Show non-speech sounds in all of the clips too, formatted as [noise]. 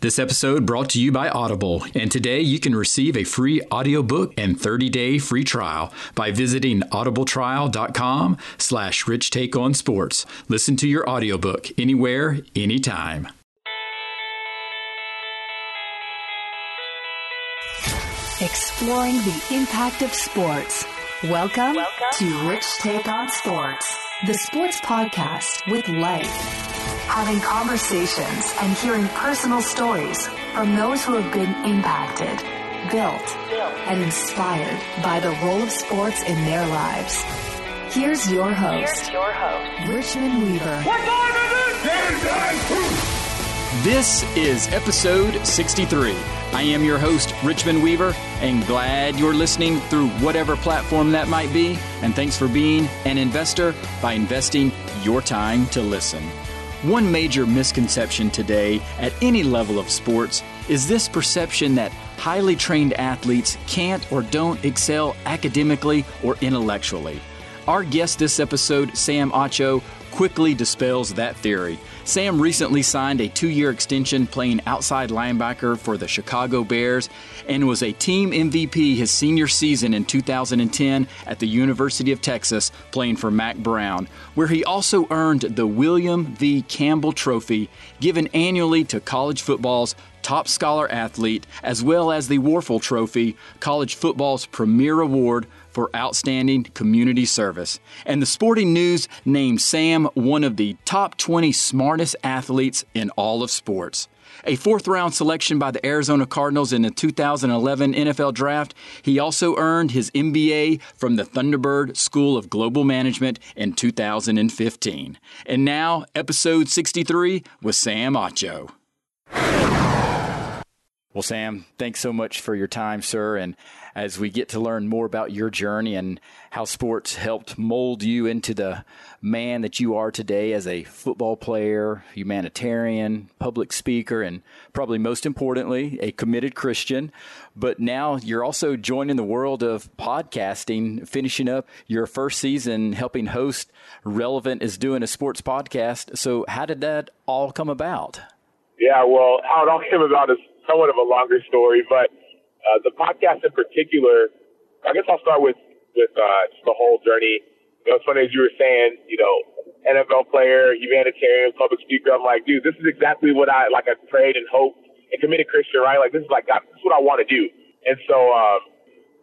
This episode brought to you by Audible, and today you can receive a free audiobook and 30-day free trial by visiting audibletrial.com slash rich take on sports. Listen to your audiobook anywhere, anytime. Exploring the impact of sports. Welcome, Welcome to Rich Take on Sports, the sports podcast with life having conversations and hearing personal stories from those who have been impacted, built, and inspired by the role of sports in their lives. Here's your host, Here's your host. Richmond Weaver. This is episode 63. I am your host, Richmond Weaver, and glad you're listening through whatever platform that might be. And thanks for being an investor by investing your time to listen. One major misconception today at any level of sports is this perception that highly trained athletes can't or don't excel academically or intellectually. Our guest this episode, Sam Acho, quickly dispels that theory. Sam recently signed a two year extension playing outside linebacker for the Chicago Bears and was a team MVP his senior season in 2010 at the University of Texas playing for Mack Brown, where he also earned the William V. Campbell Trophy given annually to college football's top scholar athlete, as well as the Wuerffel Trophy, college football's premier award for outstanding community service. And the Sporting News named Sam one of the top 20 smartest athletes in all of sports. A fourth round selection by the Arizona Cardinals in the 2011 NFL Draft, he also earned his MBA from the Thunderbird School of Global Management in 2015. And now, episode 63 with Sam Acho. Well, Sam, thanks so much for your time, sir. And as we get to learn more about your journey and how sports helped mold you into the man that you are today as a football player, humanitarian, public speaker, and probably most importantly, a committed Christian. But now you're also joining the world of podcasting, finishing up your first season helping host Relevant is doing a sports podcast. So, how did that all come about? Yeah, well, how it all came about is somewhat of a longer story, but uh, the podcast in particular, I guess I'll start with with uh, just the whole journey. You know, it's funny as you were saying, you know, NFL player, humanitarian, public speaker. I'm like, dude, this is exactly what I like. I prayed and hoped and committed Christian, right? Like this is like God, this is what I want to do. And so, um,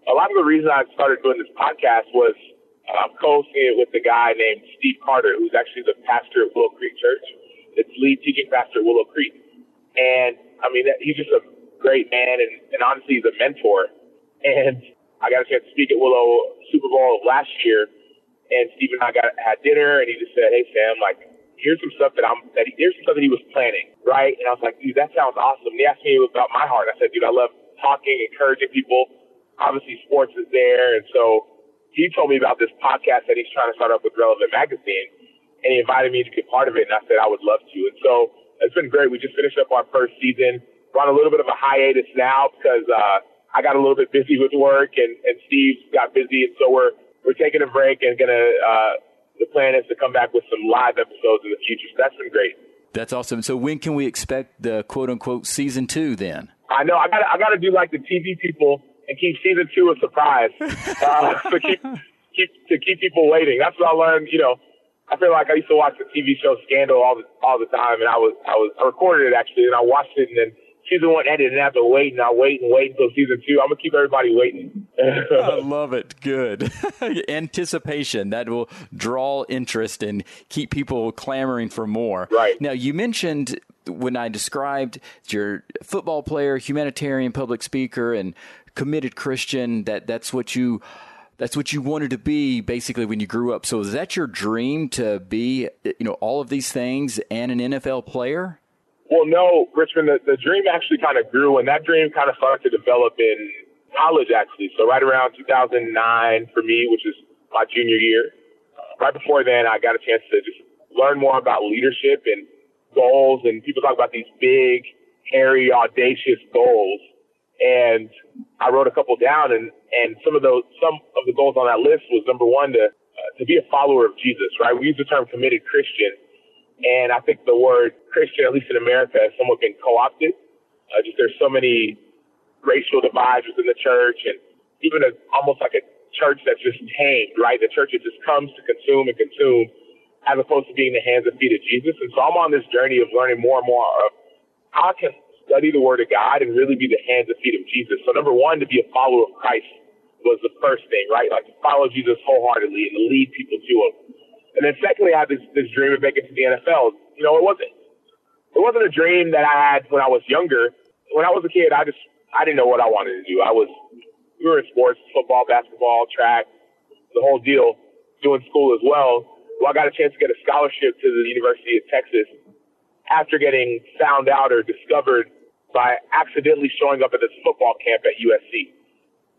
a lot of the reason I started doing this podcast was I'm um, co-hosting it with a guy named Steve Carter, who's actually the pastor at Willow Creek Church. It's lead teaching pastor at Willow Creek. And I mean, he's just a great man, and, and honestly, he's a mentor. [laughs] And I got a chance to speak at Willow Super Bowl last year, and Steve and I got had dinner, and he just said, "Hey Sam, like here's some stuff that I'm that he, here's some stuff that he was planning, right?" And I was like, "Dude, that sounds awesome." And he asked me about my heart. I said, "Dude, I love talking, encouraging people. Obviously, sports is there, and so." He told me about this podcast that he's trying to start up with Relevant Magazine, and he invited me to be part of it. And I said I would love to. And so it's been great. We just finished up our first season. We're on a little bit of a hiatus now because uh, I got a little bit busy with work and, and Steve got busy, and so we're we're taking a break and gonna. Uh, the plan is to come back with some live episodes in the future. So that's been great. That's awesome. So when can we expect the quote unquote season two then? I know I got I got to do like the TV people and keep season two a surprise uh, [laughs] to keep keep to keep people waiting. That's what I learned. You know, I feel like I used to watch the TV show Scandal all the all the time, and I was I was I recorded it actually, and I watched it, and then season one ended, and I have to wait, and I wait and wait until season two. I'm gonna keep everybody waiting. I love it. Good [laughs] anticipation that will draw interest and keep people clamoring for more. Right now, you mentioned when I described your football player, humanitarian, public speaker, and committed Christian that that's what you that's what you wanted to be basically when you grew up. So is that your dream to be, you know, all of these things and an NFL player? Well, no, Richmond, the, the dream actually kind of grew and that dream kind of started to develop in college actually. So right around 2009 for me, which is my junior year, uh, right before then, I got a chance to just learn more about leadership and goals and people talk about these big, hairy, audacious goals. And I wrote a couple down and, and some of those, some of the goals on that list was number one to, uh, to be a follower of Jesus, right? We use the term committed Christian. And I think the word Christian, at least in America, has somewhat been co-opted. Uh, just there's so many racial divides within the church, and even a, almost like a church that's just tamed, right? The church that just comes to consume and consume, as opposed to being the hands and feet of Jesus. And so I'm on this journey of learning more and more of how I can study the Word of God and really be the hands and feet of Jesus. So number one, to be a follower of Christ was the first thing, right? Like to follow Jesus wholeheartedly and to lead people to Him. And then secondly, I had this this dream of making it to the NFL. You know, it wasn't it wasn't a dream that I had when I was younger. When I was a kid, I just I didn't know what I wanted to do. I was we were in sports, football, basketball, track, the whole deal, doing school as well. Well, I got a chance to get a scholarship to the University of Texas after getting found out or discovered by accidentally showing up at this football camp at USC.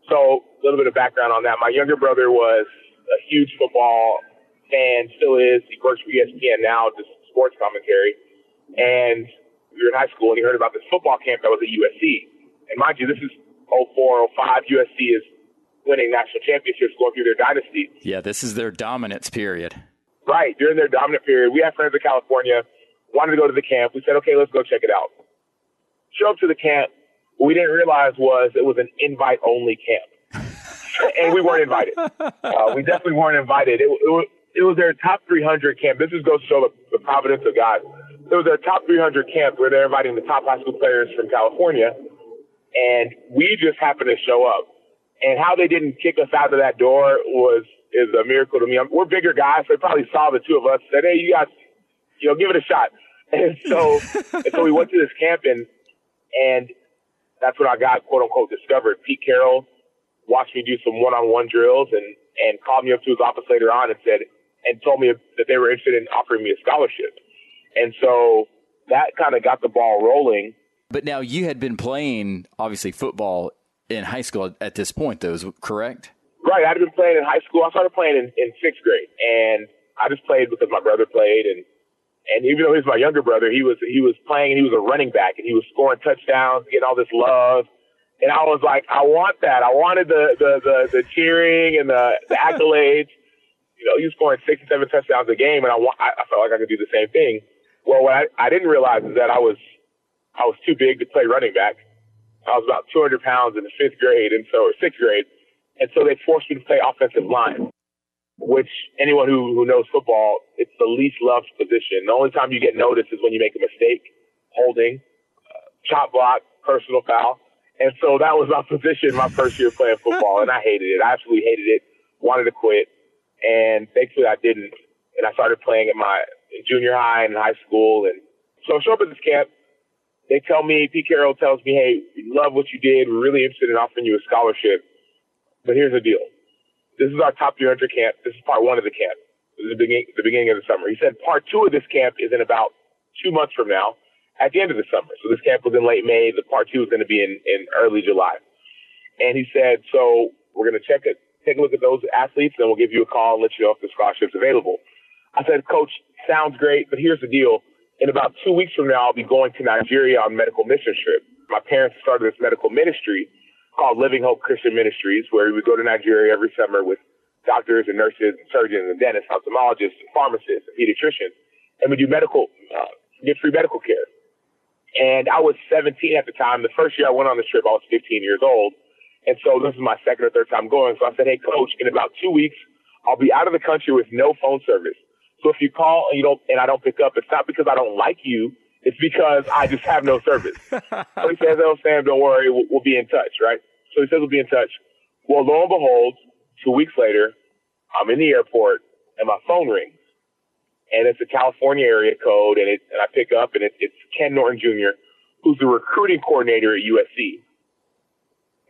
So a little bit of background on that. My younger brother was a huge football fan, still is. He works for ESPN now, just sports commentary. And we were in high school and he heard about this football camp that was at USC. And mind you, this is 04, 05. USC is winning national championships, going through their dynasty. Yeah, this is their dominance period. Right. During their dominant period, we had friends in California, wanted to go to the camp. We said, okay, let's go check it out. Show up to the camp. What we didn't realize was it was an invite only camp. [laughs] and we weren't invited. Uh, we definitely weren't invited. It, it, was, it was their top 300 camp. This just goes to show the, the providence of God. It was their top 300 camp where they're inviting the top high school players from California and we just happened to show up. And how they didn't kick us out of that door was is a miracle to me. I'm, we're bigger guys, so they probably saw the two of us, said, "Hey, you guys, you know, give it a shot." [laughs] And so, [laughs] and so we went to this camp, and and that's when I got quote unquote discovered. Pete Carroll watched me do some one-on-one drills, and and called me up to his office later on and said and told me that they were interested in offering me a scholarship. And so that kind of got the ball rolling. But now you had been playing obviously football in high school at this point, though, is correct? Right. I'd been playing in high school. I started playing in, in sixth grade, and I just played because my brother played, and and even though he was my younger brother, he was he was playing and he was a running back, and he was scoring touchdowns, getting all this love, and I was like, I want that. I wanted the the the, the cheering and the, the accolades. You know, he was scoring six seven touchdowns a game, and I want I, I felt like I could do the same thing. Well, what I, I didn't realize is that I was I was too big to play running back. I was about 200 pounds in the fifth grade, and so or sixth grade, and so they forced me to play offensive line. Which anyone who who knows football, it's the least loved position. The only time you get noticed is when you make a mistake, holding, uh, chop block, personal foul, and so that was my [laughs] position my first year playing football, and I hated it. I absolutely hated it. Wanted to quit, and thankfully I didn't. And I started playing in my junior high and high school, and so I show up at this camp they tell me, Pete Carroll tells me, hey, we love what you did. We're really interested in offering you a scholarship. But here's the deal. This is our top 300 camp. This is part one of the camp. This is the beginning, the beginning of the summer. He said part two of this camp is in about two months from now at the end of the summer. So this camp was in late May. The part two is going to be in, in early July. And he said, so we're going to check it, take a look at those athletes, and we'll give you a call and let you know if the scholarship's available. I said, Coach, sounds great, but here's the deal in about two weeks from now, I'll be going to Nigeria on medical mission trip. My parents started this medical ministry called Living Hope Christian Ministries, where we would go to Nigeria every summer with doctors and nurses and surgeons and dentists, ophthalmologists, and pharmacists, and pediatricians, and we do medical, uh, get free medical care. And I was 17 at the time. The first year I went on this trip, I was 15 years old. And so this is my second or third time going. So I said, hey, coach, in about two weeks, I'll be out of the country with no phone service. So if you call and you don't and I don't pick up, it's not because I don't like you. It's because I just have no service. [laughs] so he says, "Oh, Sam, don't worry, we'll, we'll be in touch, right?" So he says we'll be in touch. Well, lo and behold, two weeks later, I'm in the airport and my phone rings, and it's a California area code, and it and I pick up and it, it's Ken Norton Jr., who's the recruiting coordinator at USC.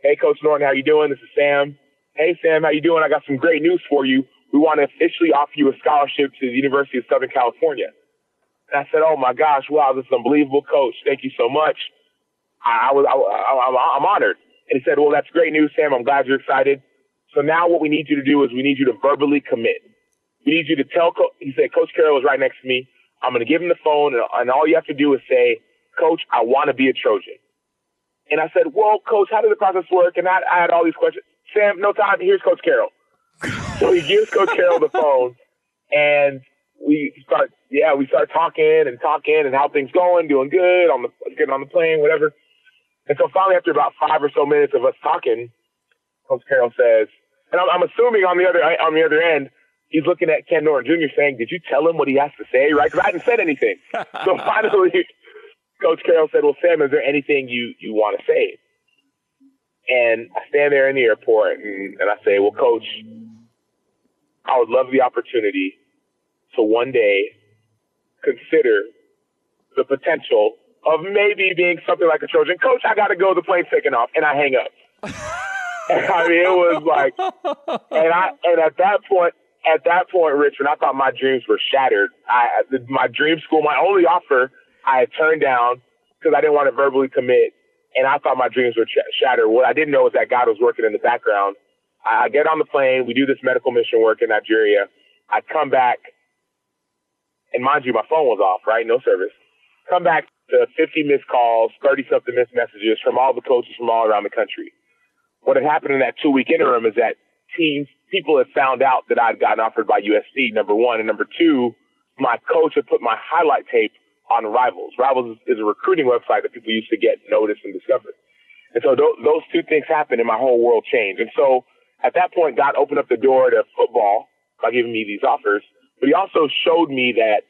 Hey, Coach Norton, how you doing? This is Sam. Hey, Sam, how you doing? I got some great news for you we want to officially offer you a scholarship to the University of Southern California. And I said, oh my gosh, wow, this is unbelievable, coach. Thank you so much. I, I was, I, I'm honored. And he said, well, that's great news, Sam. I'm glad you're excited. So now what we need you to do is we need you to verbally commit. We need you to tell, Co- he said, Coach Carroll is right next to me. I'm going to give him the phone and, and all you have to do is say, Coach, I want to be a Trojan. And I said, well, Coach, how did the process work? And I, I had all these questions. Sam, no time. Here's Coach Carroll. so he gives Coach Carroll the phone, and we start, yeah, we start talking and talking and how things going, doing good on the getting on the plane, whatever. And so finally, after about five or so minutes of us talking, Coach Carroll says, and I'm, I'm assuming on the other on the other end, he's looking at Ken Norton Jr. saying, "Did you tell him what he has to say?" Right? Because I hadn't said anything. so [laughs] finally, Coach Carroll said, "Well, Sam, is there anything you you want to say?" And I stand there in the airport and, and I say, "Well, Coach, I would love the opportunity to one day consider the potential of maybe being something like a Trojan. Coach, I got to go. The plane's taking off, and I hang up. [laughs] I mean, it was like, and I and at that point, at that point, Richard, I thought my dreams were shattered. I my dream school, my only offer, I had turned down because I didn't want to verbally commit, and I thought my dreams were ch- shattered. What I didn't know was that God was working in the background. I, I get on the plane, we do this medical mission work in Nigeria. I come back, and mind you, my phone was off, right? No service. Come back to 50 missed calls, 30 something missed messages from all the coaches from all around the country. What had happened in that two week interim is that teams, people had found out that I'd gotten offered by USC, number one. And number two, my coach had put my highlight tape on Rivals. Rivals is a recruiting website that people used to get noticed and discovered. And so th- those two things happened and my whole world changed. And so at that point, God opened up the door to football by giving me these offers, but he also showed me that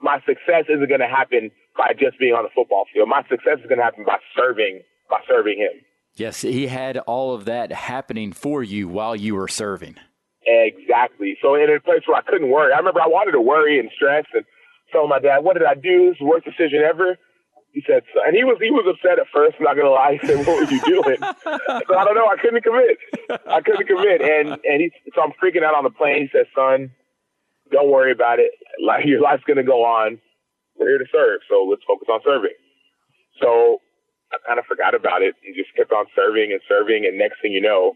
my success isn't going to happen by just being on the football field. My success is going to happen by serving, by serving him. Yes, he had all of that happening for you while you were serving. Exactly. So in a place where I couldn't worry, I remember I wanted to worry and stress and tell my dad, "What did I do? It's the worst decision ever." He said, so, and he was he was upset at first. I'm not gonna lie. [laughs] He said, "What were you doing?" so I don't know. I couldn't commit. I couldn't commit, and and he so I'm freaking out on the plane. He said, "Son, don't worry about it. Like your life's gonna go on. We're here to serve, so let's focus on serving." So I kind of forgot about it and just kept on serving and serving, and next thing you know,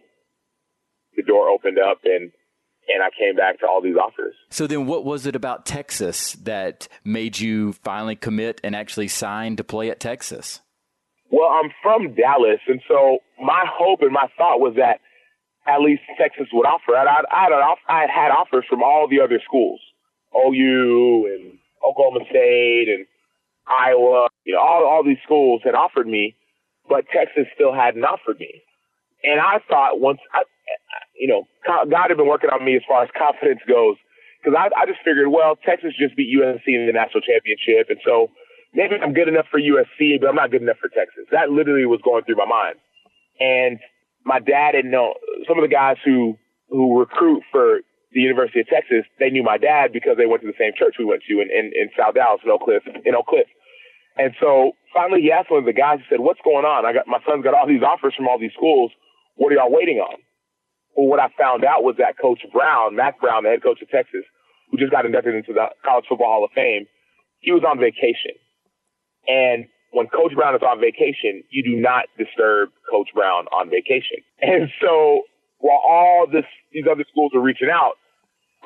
the door opened up and and I came back to all these offers. So then, what was it about Texas that made you finally commit and actually sign to play at Texas? Well, I'm from Dallas, and so my hope and my thought was that at least Texas would offer. I, had, I had had offers from all the other schools, OU and Oklahoma State and Iowa. You know, all all these schools had offered me, but Texas still hadn't offered me. And I thought once I, you know, God had been working on me as far as confidence goes. Because I, I just figured, well, Texas just beat USC in the national championship, and so maybe I'm good enough for USC, but I'm not good enough for Texas. That literally was going through my mind. And my dad didn't know some of the guys who who recruit for the University of Texas. They knew my dad because they went to the same church we went to in in, in South Dallas in Oak Cliff in Oak Cliff. And so finally, he asked one of the guys. He said, "What's going on? I got my son's got all these offers from all these schools. What are y'all waiting on?" Well, what I found out was that Coach Brown, Mack Brown, the head coach of Texas, who just got inducted into the College Football Hall of Fame, he was on vacation. And when Coach Brown is on vacation, you do not disturb Coach Brown on vacation. [laughs] And so while all this, these other schools were reaching out,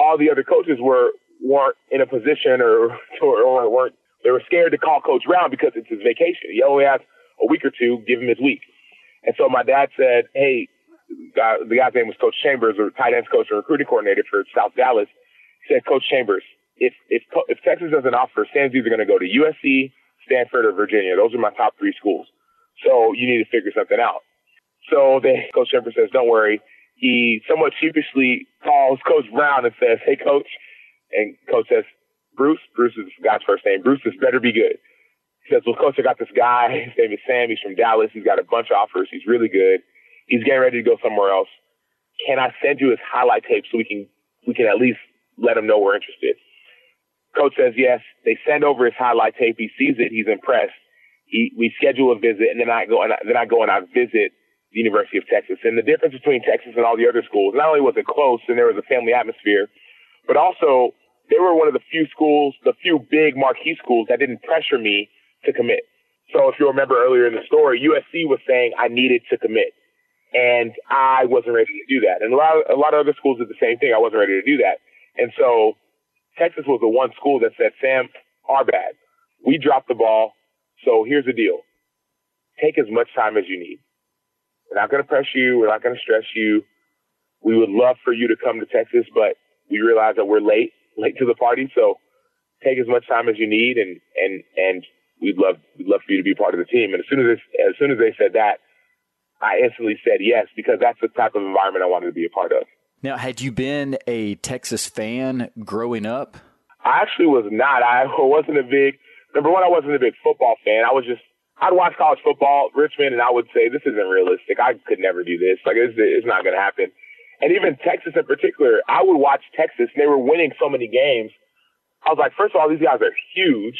all the other coaches were weren't in a position or, [laughs] or, or weren't they were scared to call Coach Brown because it's his vacation. He only has a week or two, give him his week. And so my dad said, Hey, the guy's name was Coach Chambers, or tight ends coach and recruiting coordinator for South Dallas. He said, Coach Chambers, if if if Texas doesn't offer, Sam's either going to go to USC, Stanford, or Virginia. Those are my top three schools. So you need to figure something out. So they, [laughs] Coach Chambers says, don't worry. He somewhat sheepishly calls Coach Brown and says, hey, Coach. And Coach says, Bruce, Bruce is the guy's first name. Bruce, this better be good. He says, well, Coach, I got this guy. His name is Sam. He's from Dallas. He's got a bunch of offers. He's really good he's getting ready to go somewhere else. Can I send you his highlight tape so we can we can at least let him know we're interested? Coach says yes. They send over his highlight tape. He sees it. He's impressed. He, we schedule a visit, and then I go and I, then I go and I visit the University of Texas. And the difference between Texas and all the other schools, not only was it close and there was a family atmosphere, but also they were one of the few schools, the few big marquee schools that didn't pressure me to commit. So if you remember earlier in the story, USC was saying I needed to commit and I wasn't ready to do that. And a lot of, a lot of other schools did the same thing. I wasn't ready to do that. And so Texas was the one school that said, Sam, our bad. We dropped the ball. So here's the deal. Take as much time as you need. We're not going to press you. We're not going to stress you. We would love for you to come to Texas, but we realize that we're late, late to the party. So take as much time as you need and, and, and we'd love we'd love for you to be part of the team. And as soon as as soon as they said that, I instantly said yes because that's the type of environment I wanted to be a part of. Now, had you been a Texas fan growing up? I actually was not. I [laughs] wasn't a big number one. I wasn't a big football fan. I was just I'd watch college football, Richmond, and I would say this isn't realistic. I could never do this. Like it's it's not going to happen. And even Texas in particular, I would watch Texas, and they were winning so many games. I was like, first of all, these guys are huge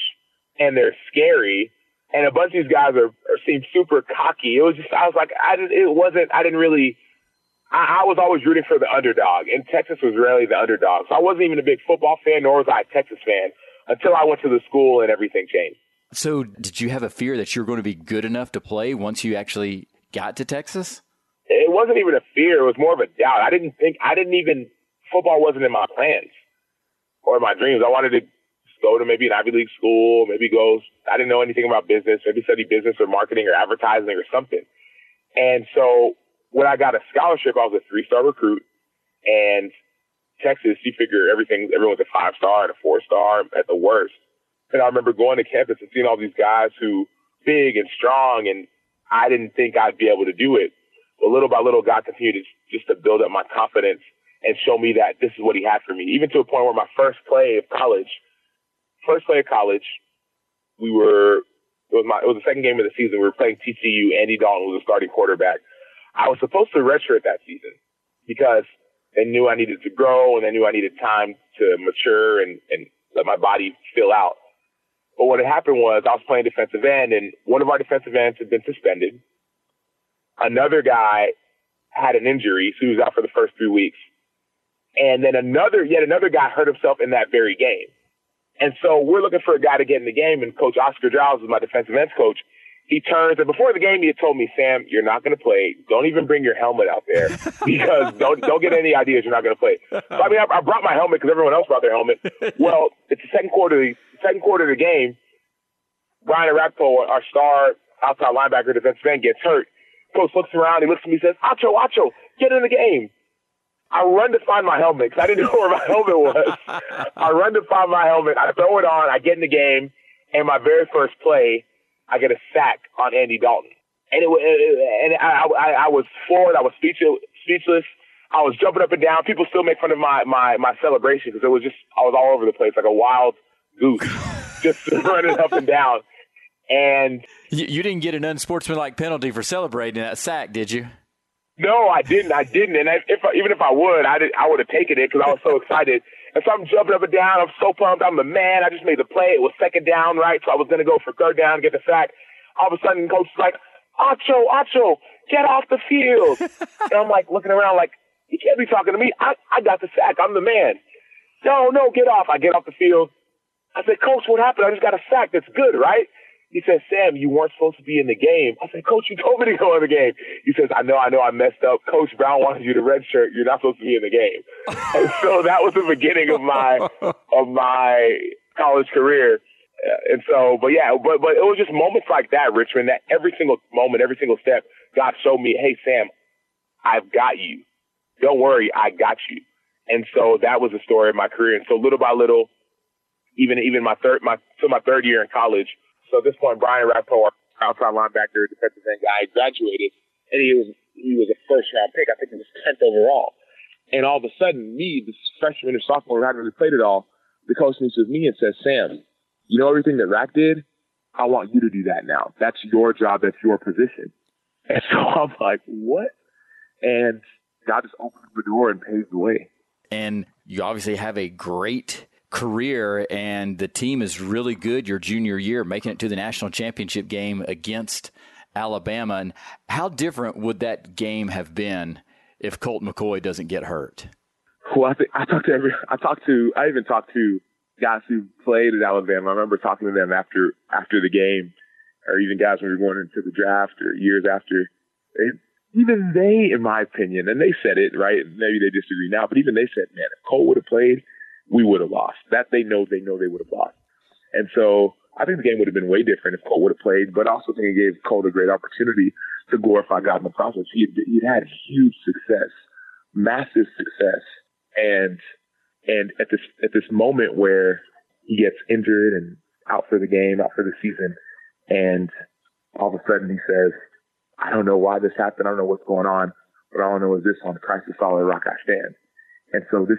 and they're scary, and a bunch of these guys are, are seem super cocky. It was just I was like, I didn't. It wasn't. I didn't really I, I was always rooting for the underdog, and Texas was rarely the underdog. So I wasn't even a big football fan, nor was I a Texas fan until I went to the school and everything changed. So, did you have a fear that you were going to be good enough to play once you actually got to Texas? It wasn't even a fear; it was more of a doubt. I didn't think, I didn't even football wasn't in my plans or my dreams. I wanted to go to maybe an Ivy League school, maybe go. I didn't know anything about business, maybe study business or marketing or advertising or something. And so when I got a scholarship, I was a three star recruit, and Texas, you figure everything, everyone's a five star and a four star at the worst. And I remember going to campus and seeing all these guys who big and strong, and I didn't think I'd be able to do it. But little by little, God continued to, just to build up my confidence and show me that this is what He had for me. Even to a point where my first play of college, first play of college, we were it was my it was the second game of the season. We were playing TCU. Andy Dalton was the starting quarterback. I was supposed to redshirt that season because they knew I needed to grow and they knew I needed time to mature and, and let my body fill out. But what had happened was I was playing defensive end and one of our defensive ends had been suspended. Another guy had an injury, so he was out for the first three weeks. And then another, yet another guy hurt himself in that very game. And so we're looking for a guy to get in the game and coach Oscar Giles is my defensive ends coach he turns and before the game he had told me, Sam, you're not going to play. Don't even bring your helmet out there [laughs] because don't don't get any ideas. You're not going to play. So I mean, I, I brought my helmet because everyone else brought their helmet. [laughs] Well, it's the second quarter. The second quarter of the game. Brian Orakpo, our star outside linebacker, defensive end, gets hurt. Coach looks around. He looks at me, and says, "Acho, Acho, get in the game." I run to find my helmet because I didn't [laughs] know where my helmet was. I run to find my helmet. I throw it on. I get in the game, and my very first play I get a sack on Andy Dalton. And it, and I, I, I was floored. I was speechless, speechless. I was jumping up and down. People still make fun of my, my, my celebration because it was just, I was all over the place like a wild goose, [laughs] just [laughs] running up and down. And you, you didn't get an unsportsmanlike penalty for celebrating that sack, did you? No, I didn't. I didn't. And if even if I would, I did, I would have taken it because I was so excited. And so I'm jumping up and down. I'm so pumped. I'm the man. I just made the play. It was second down, right? So I was going to go for third down, get the sack. All of a sudden, coach is like, Acho, Acho, get off the field. [laughs] and I'm like looking around like, he can't be talking to me. I, I got the sack. I'm the man. No, no, get off. I get off the field. I said, Coach, what happened? I just got a sack. That's good, right? He says, Sam, you weren't supposed to be in the game. I said, Coach, you told me to go in the game. He says, I know, I know, I messed up. Coach Brown wanted you to redshirt. You're not supposed to be in the game. [laughs] and so that was the beginning of my of my college career. Uh, and so, but yeah, but but it was just moments like that, Richmond. That every single moment, every single step, God showed me, hey, Sam, I've got you. Don't worry, I got you. And so that was the story of my career. And so little by little, even even my third my to my third year in college so at this point, Brian Orakpo, outside linebacker, defensive end guy, graduated, and he was he was a first round pick. I think he was tenth overall. And all of a sudden, me, this freshman or sophomore who hadn't really played at all, the coach meets with me and says, Sam, you know everything that Rak did? I want you to do that now. That's your job. That's your position. [laughs] And so I'm like, what? And God just opened the door and paved the way. And you obviously have a great career, and the team is really good your junior year, making it to the national championship game against Alabama. And how different would that game have been if Colt McCoy doesn't get hurt? Well, I think I talked to every. I talked to. I even talked to guys who played at Alabama. I remember talking to them after after the game, or even guys when we were going into the draft or years after. They, even they, in my opinion, and they said it right. Maybe they disagree now, but even they said, "Man, if Colt would have played, we would have lost. That they know they know they would have lost. And so I think the game would have been way different if Colt would have played, but I also think it gave Colt a great opportunity to glorify God in the process. He had, he had huge success, massive success, and and at this at this moment where he gets injured and out for the game, out for the season, And all of a sudden he says, I don't know why this happened. I don't know what's going on, but all I know is this on Christ the solid rock I stand. And so this,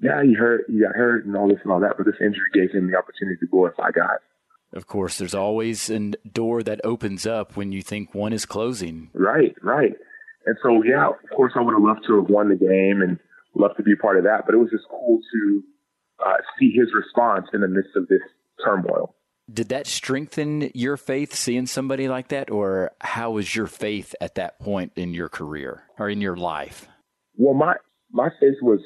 yeah, he hurt, he got hurt and all this and all that, but this injury gave him the opportunity to glorify God. Of course, there's always a door that opens up when you think one is closing. Right, right. And so, yeah, of course, I would have loved to have won the game and loved to be a part of that, but it was just cool to uh, see his response in the midst of this turmoil. Did that strengthen your faith seeing somebody like that, or how was your faith at that point in your career or in your life? Well, my my faith was,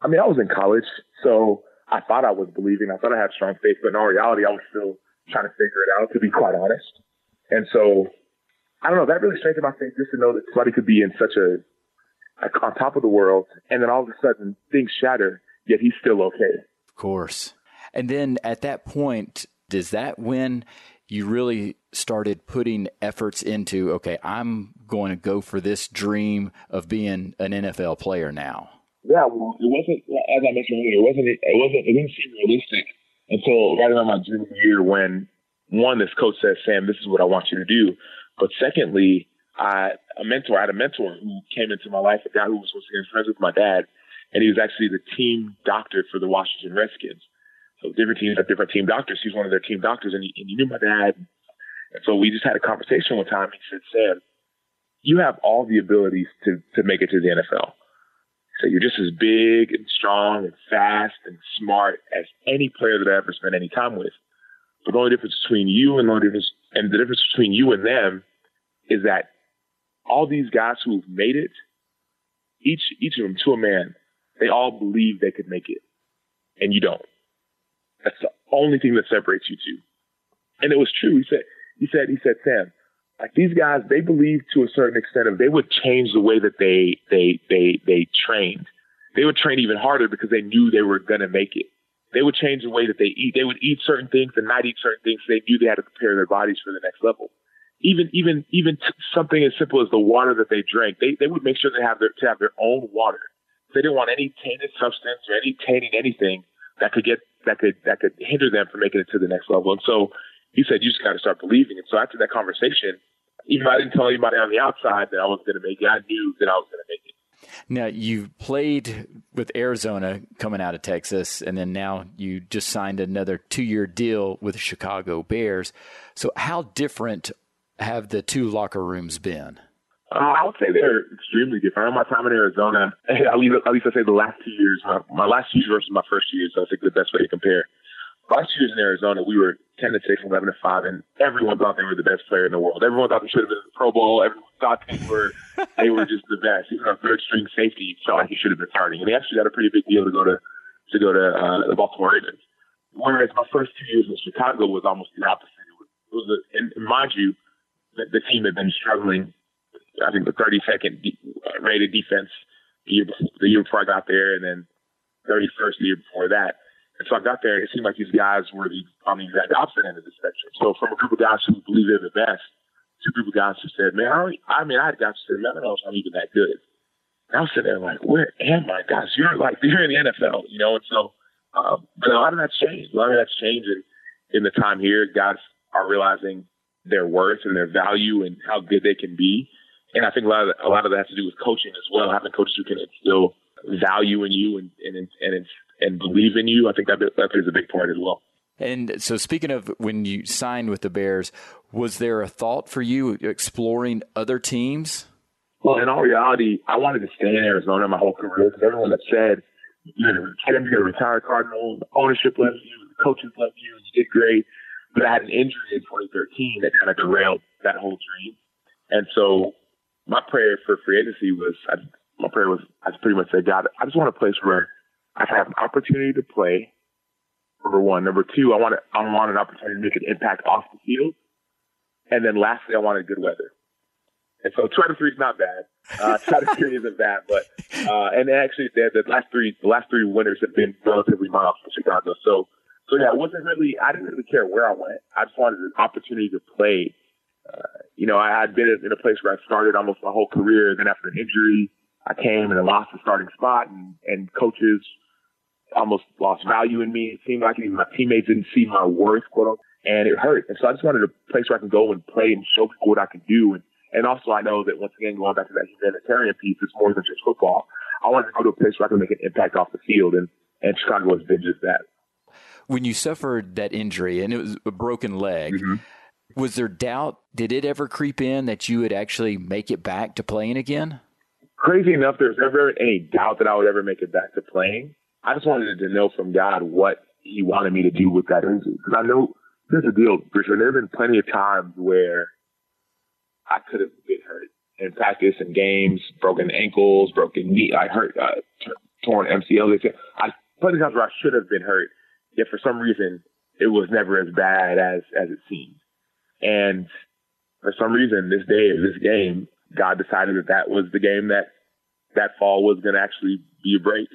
I mean, I was in college, so I thought I was believing. I thought I had strong faith, but in all reality, I was still trying to figure it out, to be quite honest. And so, I don't know, that really strengthened my faith just to know that somebody could be in such a, like, on top of the world, and then all of a sudden things shatter, yet he's still okay. Of course. And then at that point, does that when you really started putting efforts into, okay, I'm going to go for this dream of being an NFL player now? Yeah, well, it wasn't, as I mentioned earlier, it wasn't, it wasn't, it didn't seem realistic until right around my junior year when one, this coach says, Sam, this is what I want you to do. But secondly, I, a mentor, I had a mentor who came into my life, a guy who was supposed to get friends with my dad, and he was actually the team doctor for the Washington Redskins. So different teams have different team doctors. He's one of their team doctors, and he, and he knew my dad. And so we just had a conversation one time. He said, Sam, you have all the abilities to, to make it to the NFL. So you're just as big and strong and fast and smart as any player that I ever spent any time with. But the only difference between you and the difference and the difference between you and them is that all these guys who've made it, each each of them to a man, they all believe they could make it, and you don't. That's the only thing that separates you two. And it was true. He said, he said, he said, Sam, like these guys, they believe to a certain extent if they would change the way that they they they they trained. They would train even harder because they knew they were gonna make it. They would change the way that they eat. They would eat certain things and not eat certain things. They knew they had to prepare their bodies for the next level. Even even even t- something as simple as the water that they drank, they they would make sure they have their to have their own water. They didn't want any tainted substance or any tainting anything that could get that could that could hinder them from making it to the next level. And so he said, you just got to start believing. And so after that conversation, even though I didn't tell anybody on the outside that I was going to make it, I knew that I was going to make it. Now you played with Arizona coming out of Texas, and then now you just signed another two-year deal with the Chicago Bears. So how different have the two locker rooms been? Uh, I would say they're extremely different. my time in Arizona, [laughs] at least, at least I say the last two years, my, my last two years versus my first two years, so I think the best way to compare. Last two years in Arizona, we were 10 to 6, 11 to 5, and everyone thought they were the best player in the world. Everyone thought they should have been in the Pro Bowl. Everyone thought they were, [laughs] they were just the best. Even our third string safety felt like he should have been starting. And he actually got a pretty big deal to go to, to go to, uh, the Baltimore Ravens. Whereas my first two years in Chicago was almost the opposite. It was, it was a, and mind you, the, the team had been struggling I think the 32nd de- uh, rated defense the year before, the year before I got there, and then 31st the year before that. And so I got there, and it seemed like these guys were the, on the exact opposite end of the spectrum. So from a group of guys who believe they're the best to a group of guys who said, "Man, I, I mean, I had guys who said, I don't I'm even that good." And I was sitting there like, "Where am I, guys? You're like [laughs] you're in the NFL, you know." And so, um, but a lot of that's changed. A lot of that's changed in, in the time here. Guys are realizing their worth and their value and how good they can be and I think a lot of a lot of that has to do with coaching as well. Having coaches who can instill value in you and and and and believe in you, I think that that plays a big part as well. And so, speaking of when you signed with the Bears, was there a thought for you exploring other teams? Well, in all reality, I wanted to stay in Arizona my whole career because everyone that said you're going to get a retired Cardinal, the ownership left you, the coaches left you, and you did great. But I had an injury in 2013 that kind of derailed that whole dream. And so my prayer for free agency was, I, my prayer was, I pretty much said, God, I just want a place where I have an opportunity to play. Number one. Number two, I want to, I want an opportunity to make an impact off the field. And then lastly, I wanted good weather. And so two out of three is not bad. Uh, two out of three [laughs] isn't bad, but, uh, and actually the, the last three, the last three winters have been relatively mild for Chicago. So, so yeah, it wasn't really, I didn't really care where I went. I just wanted an opportunity to play uh, you know, I had been in a place where I started almost my whole career. Then after an injury, I came and I lost the starting spot, and, and coaches almost lost value in me. It seemed like even my teammates didn't see my worth, quote unquote. and it hurt. And so I just wanted a place where I can go and play and show people what I can do. And, and also I know that once again, going back to that humanitarian piece, it's more than just football. I wanted to go to a place where I can make an impact off the field, and, and Chicago has been just that. When you suffered that injury and it was a broken leg, mm-hmm. was there doubt? Did it ever creep in that you would actually make it back to playing again? Crazy enough, there's never any doubt that I would ever make it back to playing. I just wanted to know from God what He wanted me to do with that injury. Because I know, here's the deal, Richard. There have been plenty of times where I could have been hurt in practice and games, broken ankles, broken knee. I hurt, uh, t- torn MCL. I plenty of times where I should have been hurt, yet for some reason it was never as bad as as it seemed. And for some reason, this day, this game, God decided that that was the game that that fall was going to actually be a break.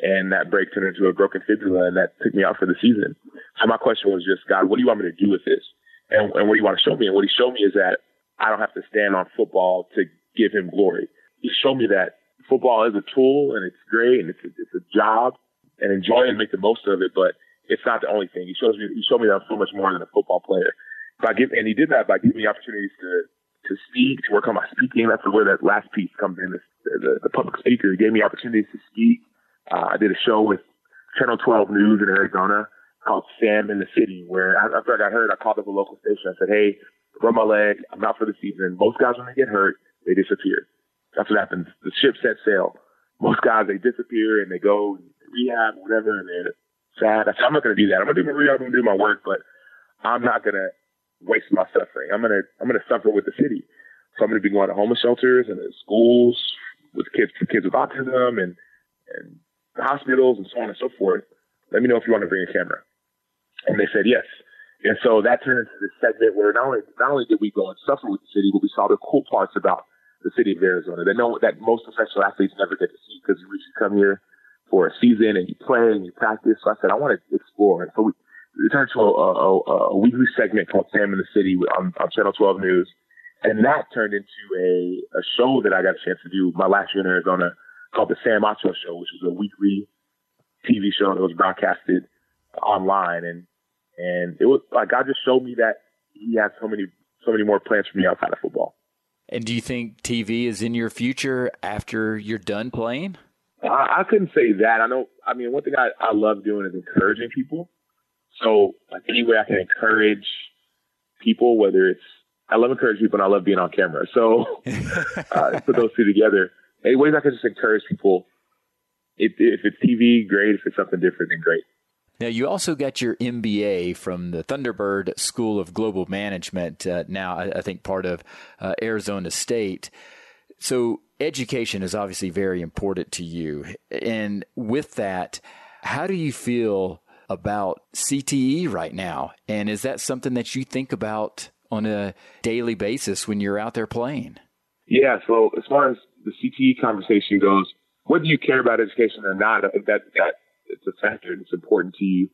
And that break turned into a broken fibula, and that took me out for the season. So my question was just, God, what do you want me to do with this? And, and what do you want to show me? And what he showed me is that I don't have to stand on football to give him glory. He showed me that football is a tool and it's great and it's a, it's a job and enjoy it and make the most of it, but it's not the only thing. He shows me he showed me that I'm so much more than a football player. By give and he did that by giving me opportunities to to speak, to work on my speaking. That's where that last piece comes in. The, the, the public speaker he gave me opportunities to speak. Uh, I did a show with Channel 12 News in Arizona called Sam in the City, where after I got hurt, I called up a local station. I said, "Hey, broke my leg. I'm out for the season. Most guys, when they get hurt, they disappear. That's what happens. The ship set sail. Most guys, they disappear and they go rehab, whatever, and they're sad. I said, I'm not going to do that. I'm going to do my rehab. I'm going to do my work, but I'm not going to waste my suffering. I'm going to, I'm going to suffer with the city. So I'm going to be going to homeless shelters and schools with kids, kids with autism and, and hospitals and so on and so forth. Let me know if you want to bring a camera. And they said yes. And so that turned into this segment where not only not only did we go and suffer with the city, but we saw the cool parts about the city of Arizona that no that most professional athletes never get to see because you usually come here for a season and you play and you practice. So I said I want to explore, and so we, we turned to a, a, a, weekly segment called Sam in the City on, on Channel 12 News, and that turned into a a show that I got a chance to do my last year in Arizona called the Sam Acho Show, which was a weekly TV show that was broadcasted online and and it was like God just showed me that He has so many so many more plans for me outside of football. And do you think TV is in your future after you're done playing? I, I couldn't say that. I know. I mean, one thing I, I love doing is encouraging people. So, like any way I can encourage people, whether it's I love encouraging people and I love being on camera. So, [laughs] uh, put those two together. Any ways I can just encourage people. If, if it's TV, great. If it's something different, then great. Now, you also got your MBA from the Thunderbird School of Global Management, uh, now I, I, think part of uh, Arizona State. So, education is obviously very important to you. And with that, how do you feel about CTE right now? And is that something that you think about on a daily basis when you're out there playing? Yeah, so as far as the CTE conversation goes, whether you care about education or not, I think that, that it's a factor and it's important to you.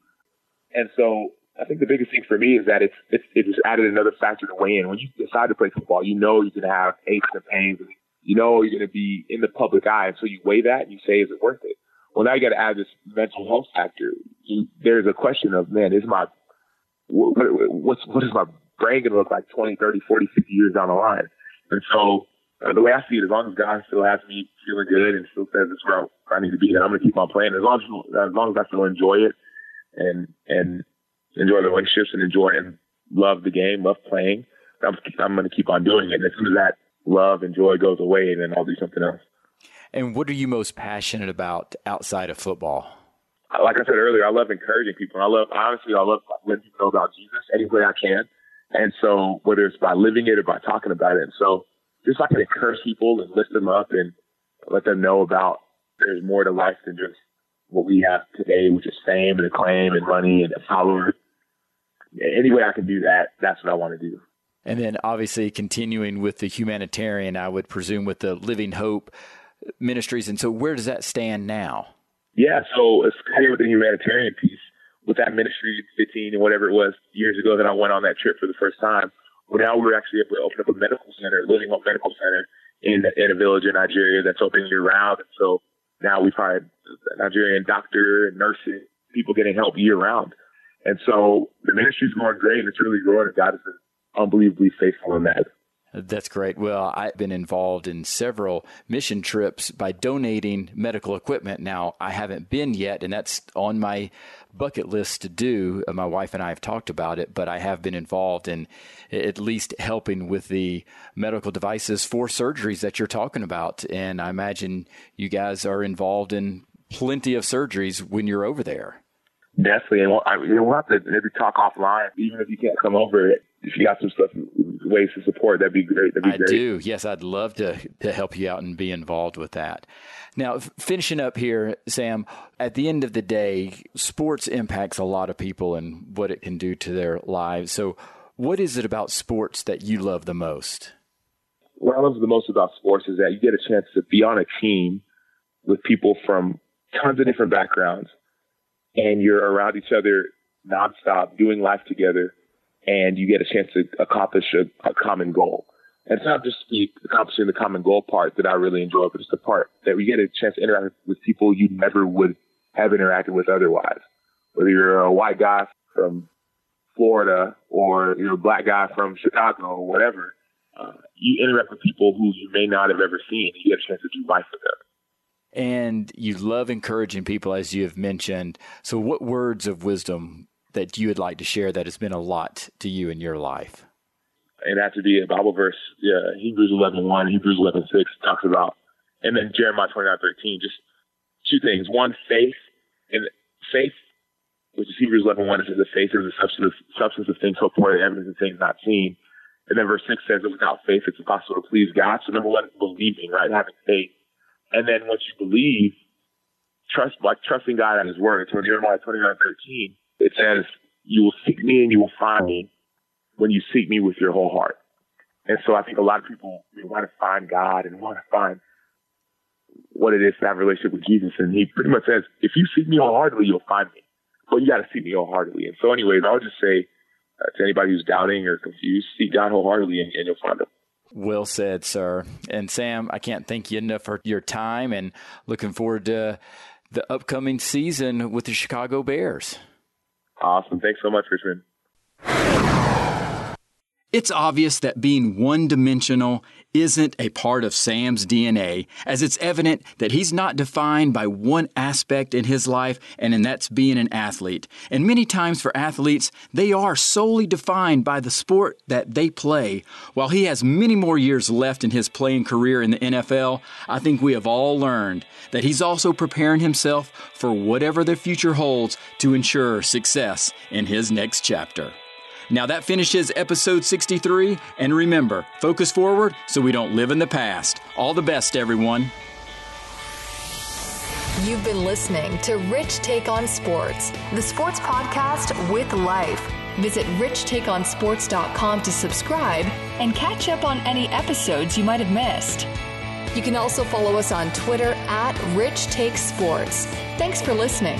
And so I think the biggest thing for me is that it's, it's it just added another factor to weigh in. When you decide to play football, you know you're going to have aches and pains, and you know you're going to be in the public eye. And so you weigh that and you say, is it worth it? Well, now you got to add this mental health factor. You, there's a question of, man, is my what, what's what is my brain going to look like 20, 30, 40, 50 years down the line? And so uh, the way I see it, as long as God still has me feeling good and still says it's where I need to be, then I'm going to keep on playing. As long as, as long as I still enjoy it and and enjoy the relationships and enjoy and love the game, love playing, I'm, I'm going to keep on doing it. And as soon as that love and joy goes away, then I'll do something else. And what are you most passionate about outside of football? Like I said earlier, I love encouraging people. I love, honestly, I love letting people know about Jesus any way I can. And so whether it's by living it or by talking about it. And so just like to encourage people and lift them up and let them know about there's more to life than just what we have today, which is fame and acclaim and money and power. Any way I can do that, that's what I want to do. And then obviously continuing with the humanitarian, I would presume with the Living Hope ministries. And so where does that stand now? Yeah, so it's kind of with the humanitarian piece. With that ministry, 15 and whatever it was years ago that I went on that trip for the first time, well, now we're actually able to open up a medical center, Living Hope Medical Center in in a village in Nigeria that's open year round. And so now we've hired Nigerian doctor and nurses, people getting help year round. And so the ministry's going great it's really growing and God has been unbelievably faithful in that. That's great. Well, I've been involved in several mission trips by donating medical equipment. Now, I haven't been yet, and that's on my bucket list to do. Uh, my wife and I have talked about it, but I have been involved in at least helping with the medical devices for surgeries that you're talking about. And I imagine you guys are involved in plenty of surgeries when you're over there. Definitely, and we'll, I, we'll have to maybe talk offline, even if you can't come over. If you got some stuff, ways to support, that'd be great. That'd be I great. do. Yes, I'd love to to help you out and be involved with that. Now, finishing up here, Sam. At the end of the day, sports impacts a lot of people and what it can do to their lives. So, what is it about sports that you love the most? What I love the most about sports is that you get a chance to be on a team with people from tons of different backgrounds and you're around each other nonstop, doing life together, and you get a chance to accomplish a, a common goal. And it's not just the accomplishing the common goal part that I really enjoy, but it's the part that we get a chance to interact with people you never would have interacted with otherwise. Whether you're a white guy from Florida or you're a black guy from Chicago or whatever, uh, you interact with people who you may not have ever seen. You get a chance to do life with them and you love encouraging people, as you have mentioned. So, what words of wisdom that you would like to share that has been a lot to you in your life? It has to be a Bible verse, yeah, Hebrews 11 1, Hebrews 11 6 talks about, and then Jeremiah 29 13. Just two things. One, faith, and faith, which is Hebrews 11 1, it says the faith is the substance of, substance of things hoped for, the evidence of things not seen. And then verse 6 says that without faith, it's impossible to please God. So, number one, believing, right? Having faith. And then once you believe, trust like trusting God and His word. So Jeremiah twenty nine thirteen, it says, "You will seek me and you will find me when you seek me with your whole heart." And so I think a lot of people want to find God and want to find what it is to have a relationship with Jesus. And He pretty much says, "If you seek me wholeheartedly, you'll find me." But you got to seek me wholeheartedly. And so, anyways, I would just say uh, to anybody who's doubting or confused, seek God wholeheartedly, and, and you'll find Him. Well said, sir. And Sam, I can't thank you enough for your time and looking forward to the upcoming season with the Chicago Bears. Awesome. Thanks so much, Richmond. It's obvious that being one dimensional isn't a part of Sam's DNA, as it's evident that he's not defined by one aspect in his life, and that's being an athlete. And many times for athletes, they are solely defined by the sport that they play. While he has many more years left in his playing career in the NFL, I think we have all learned that he's also preparing himself for whatever the future holds to ensure success in his next chapter. Now that finishes episode 63, and remember, focus forward so we don't live in the past. All the best, everyone. You've been listening to Rich Take on Sports, the sports podcast with life. Visit richtakeonsports.com to subscribe and catch up on any episodes you might have missed. You can also follow us on Twitter at Rich Take Sports. Thanks for listening.